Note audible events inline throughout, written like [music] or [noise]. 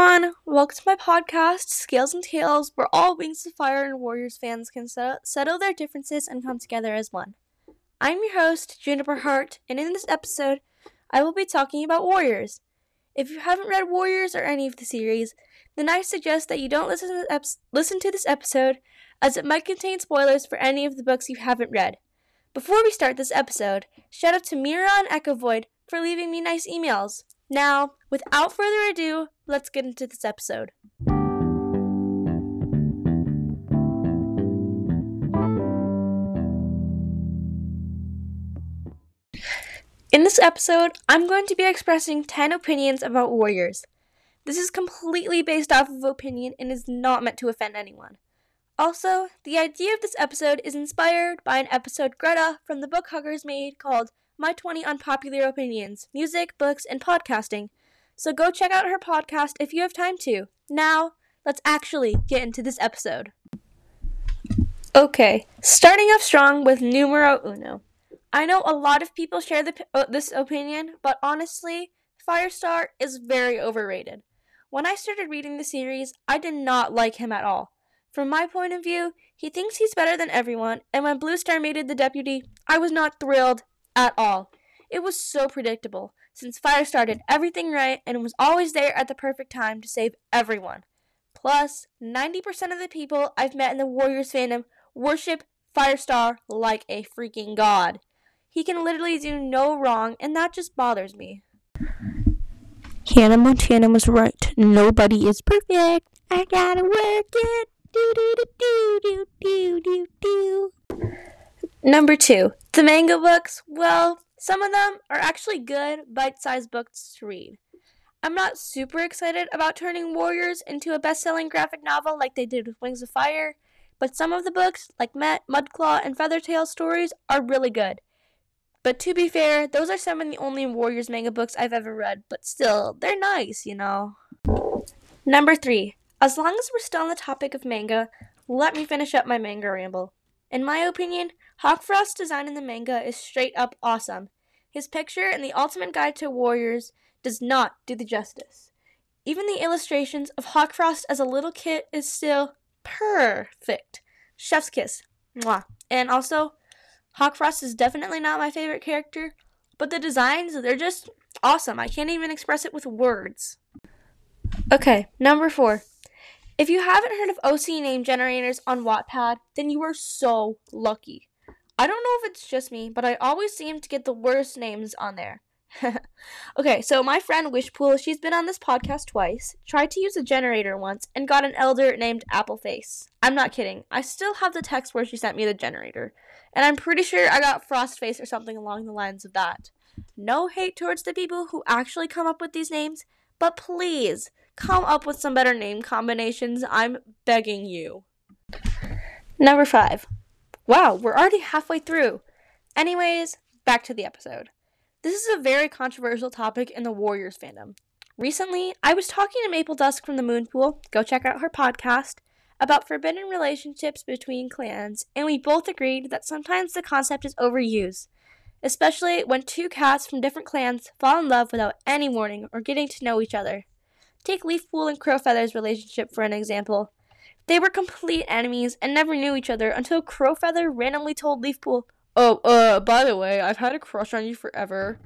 everyone. Welcome to my podcast, Scales and Tails, where all Wings of Fire and Warriors fans can settle their differences and come together as one. I'm your host, Juniperheart, and in this episode, I will be talking about Warriors. If you haven't read Warriors or any of the series, then I suggest that you don't listen to, ep- listen to this episode, as it might contain spoilers for any of the books you haven't read. Before we start this episode, shout out to Mira and Echo Void for leaving me nice emails. Now, without further ado, let's get into this episode. In this episode, I'm going to be expressing 10 opinions about warriors. This is completely based off of opinion and is not meant to offend anyone. Also, the idea of this episode is inspired by an episode Greta from the Book Huggers made called My 20 Unpopular Opinions Music, Books, and Podcasting. So go check out her podcast if you have time to. Now, let's actually get into this episode. Okay, starting off strong with numero uno. I know a lot of people share the, uh, this opinion, but honestly, Firestar is very overrated. When I started reading the series, I did not like him at all. From my point of view, he thinks he's better than everyone, and when Bluestar made it the deputy, I was not thrilled at all. It was so predictable, since Firestar did everything right and was always there at the perfect time to save everyone. Plus, 90% of the people I've met in the Warriors fandom worship Firestar like a freaking god. He can literally do no wrong, and that just bothers me. Hannah Montana was right. Nobody is perfect. I gotta work it. Do do do do do do do. Number two, the manga books. Well, some of them are actually good, bite-sized books to read. I'm not super excited about turning Warriors into a best-selling graphic novel like they did with Wings of Fire, but some of the books, like Met, Mudclaw, and Feathertail stories, are really good. But to be fair, those are some of the only Warriors manga books I've ever read, but still, they're nice, you know. Number three, as long as we're still on the topic of manga, let me finish up my manga ramble. In my opinion, Hawkfrost's design in the manga is straight up awesome. His picture in the Ultimate Guide to Warriors does not do the justice. Even the illustrations of Hawkfrost as a little kid is still perfect. Chef's kiss. Mwah. And also, Hawkfrost is definitely not my favorite character, but the designs, they're just awesome. I can't even express it with words. Okay, number four. If you haven't heard of OC name generators on Wattpad, then you are so lucky. I don't know if it's just me, but I always seem to get the worst names on there. [laughs] okay, so my friend Wishpool, she's been on this podcast twice, tried to use a generator once, and got an elder named Appleface. I'm not kidding. I still have the text where she sent me the generator, and I'm pretty sure I got Frostface or something along the lines of that. No hate towards the people who actually come up with these names, but please come up with some better name combinations. I'm begging you. Number five. Wow, we're already halfway through. Anyways, back to the episode. This is a very controversial topic in the Warriors fandom. Recently, I was talking to Maple Dusk from the Moonpool, go check out her podcast, about forbidden relationships between clans, and we both agreed that sometimes the concept is overused, especially when two cats from different clans fall in love without any warning or getting to know each other. Take Leafpool and Crowfeather's relationship for an example. They were complete enemies and never knew each other until Crowfeather randomly told Leafpool, Oh, uh, by the way, I've had a crush on you forever.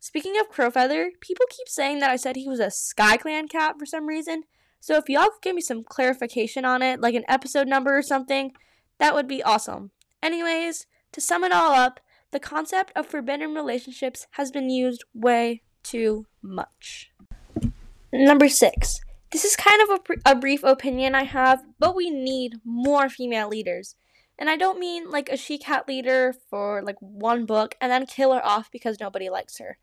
Speaking of Crowfeather, people keep saying that I said he was a SkyClan cat for some reason. So if y'all could give me some clarification on it, like an episode number or something, that would be awesome. Anyways, to sum it all up, the concept of forbidden relationships has been used way too much. Number six. This is kind of a, a brief opinion I have, but we need more female leaders. And I don't mean like a she cat leader for like one book and then kill her off because nobody likes her.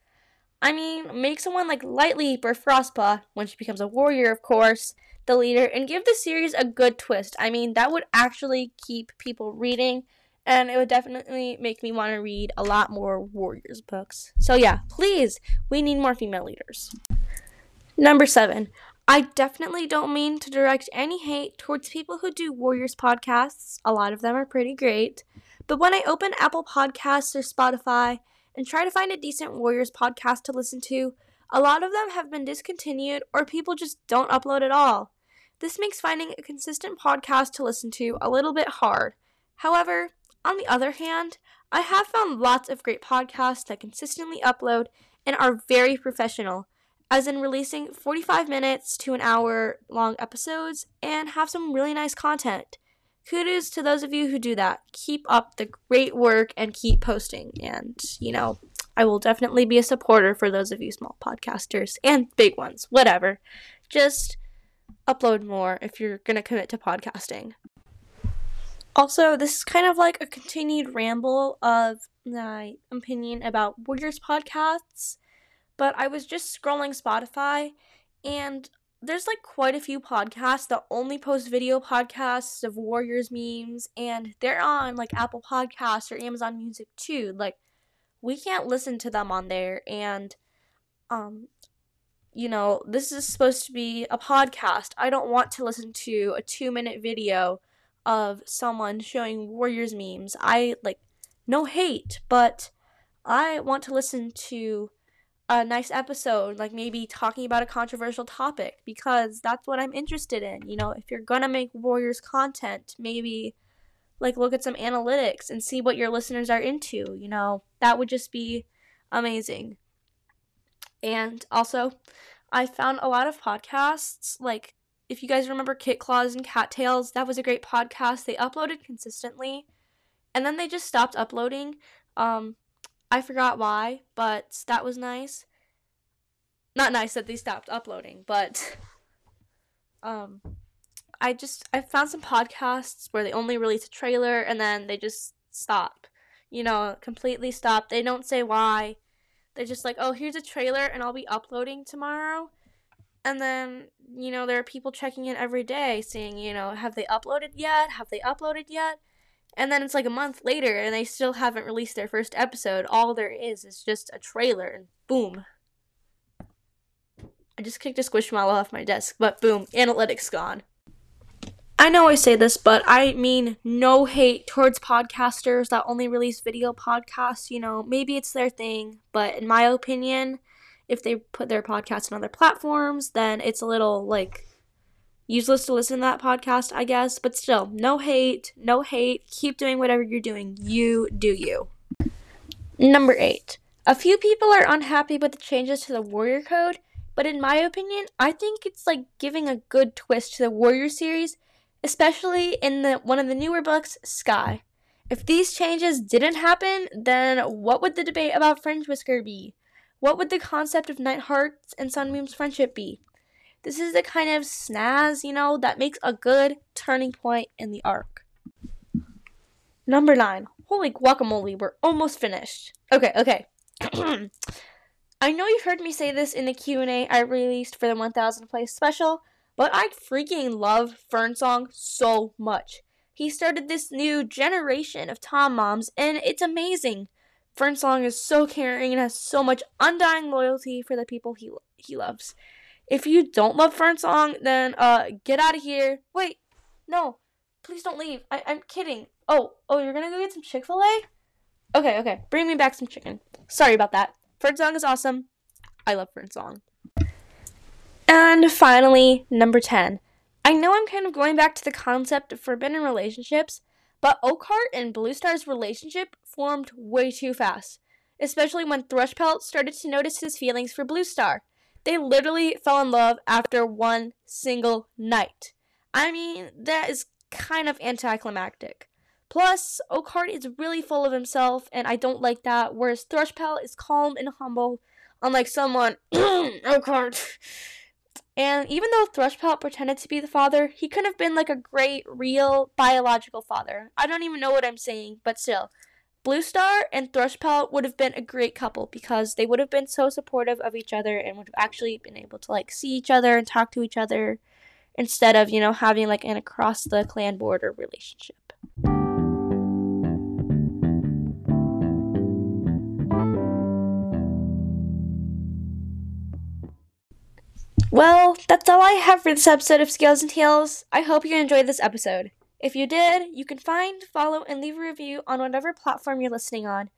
I mean, make someone like Lightleap or Frostpaw, when she becomes a warrior, of course, the leader, and give the series a good twist. I mean, that would actually keep people reading, and it would definitely make me want to read a lot more Warriors books. So, yeah, please, we need more female leaders. Number seven, I definitely don't mean to direct any hate towards people who do Warriors podcasts. A lot of them are pretty great. But when I open Apple Podcasts or Spotify and try to find a decent Warriors podcast to listen to, A lot of them have been discontinued or people just don't upload at all. This makes finding a consistent podcast to listen to a little bit hard. However, on the other hand, I have found lots of great podcasts that consistently upload and are very professional, as in releasing 45 minutes to an hour long episodes and have some really nice content. Kudos to those of you who do that. Keep up the great work and keep posting. And, you know, I will definitely be a supporter for those of you small podcasters and big ones, whatever. Just upload more if you're going to commit to podcasting. Also, this is kind of like a continued ramble of my opinion about Warriors podcasts, but I was just scrolling Spotify and there's like quite a few podcasts that only post video podcasts of Warriors memes and they're on like Apple Podcasts or Amazon Music too. Like we can't listen to them on there and um you know, this is supposed to be a podcast. I don't want to listen to a 2-minute video of someone showing Warriors memes. I like no hate, but I want to listen to a nice episode, like maybe talking about a controversial topic, because that's what I'm interested in. You know, if you're gonna make Warriors content, maybe like look at some analytics and see what your listeners are into. You know, that would just be amazing. And also, I found a lot of podcasts. Like, if you guys remember Kit Claws and Cattails, that was a great podcast. They uploaded consistently, and then they just stopped uploading. Um, I forgot why, but that was nice. Not nice that they stopped uploading, but um I just I found some podcasts where they only release a trailer and then they just stop. You know, completely stop. They don't say why. They're just like, "Oh, here's a trailer and I'll be uploading tomorrow." And then, you know, there are people checking in every day saying, you know, have they uploaded yet? Have they uploaded yet? And then it's like a month later and they still haven't released their first episode. All there is is just a trailer and boom. I just kicked a squishmallow off my desk, but boom, analytics gone. I know I say this, but I mean no hate towards podcasters that only release video podcasts. You know, maybe it's their thing, but in my opinion, if they put their podcast on other platforms, then it's a little like useless to listen to that podcast, I guess. But still, no hate, no hate. Keep doing whatever you're doing. You do you. Number eight. A few people are unhappy with the changes to the Warrior Code, but in my opinion, I think it's like giving a good twist to the Warrior series, especially in the one of the newer books, Sky. If these changes didn't happen, then what would the debate about Fringewhisker be? What would the concept of Nightheart's and Sunbeam's friendship be? This is the kind of snaz, you know, that makes a good turning point in the arc. Number 9. Holy guacamole, we're almost finished. Okay, okay. [clears throat] I know you've heard me say this in the Q&A I released for the 1000 Play special, but I freaking love Fernsong so much. He started this new generation of Tom Moms, and it's amazing. Fernsong is so caring and has so much undying loyalty for the people he he loves. If you don't love Fernsong, then uh get out of here. Wait, no, please don't leave. I- I'm kidding. Oh, oh, you're gonna go get some Chick Fil A? Okay, okay, bring me back some chicken. Sorry about that. Fernsong is awesome. I love Fernsong. And finally, number 10. I know I'm kind of going back to the concept of forbidden relationships, but Oakheart and Bluestar's relationship formed way too fast, especially when Thrushpelt started to notice his feelings for Bluestar. They literally fell in love after one single night. I mean, that is kind of anticlimactic. Plus, Oakheart is really full of himself, and I don't like that, whereas Thrushpelt is calm and humble, unlike someone, [clears throat] Oakheart. And even though Thrushpelt pretended to be the father, he could have been like a great, real, biological father. I don't even know what I'm saying, but still. Bluestar and Thrushpelt would have been a great couple because they would have been so supportive of each other and would have actually been able to like see each other and talk to each other instead of, you know, having like an across the clan border relationship. Well, that's all I have for this episode of Scales and Tails. I hope you enjoyed this episode. If you did, you can find, follow, and leave a review on whatever platform you're listening on.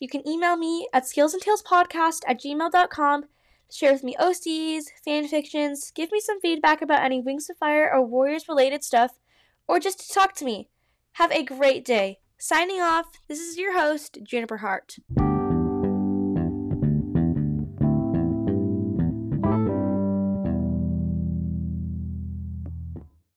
You can email me at scalesandtailspodcast at gmail.com share with me OCs, fan fictions, give me some feedback about any Wings of Fire or Warriors related stuff, or just to talk to me. Have a great day. Signing off, this is your host, Juniperheart.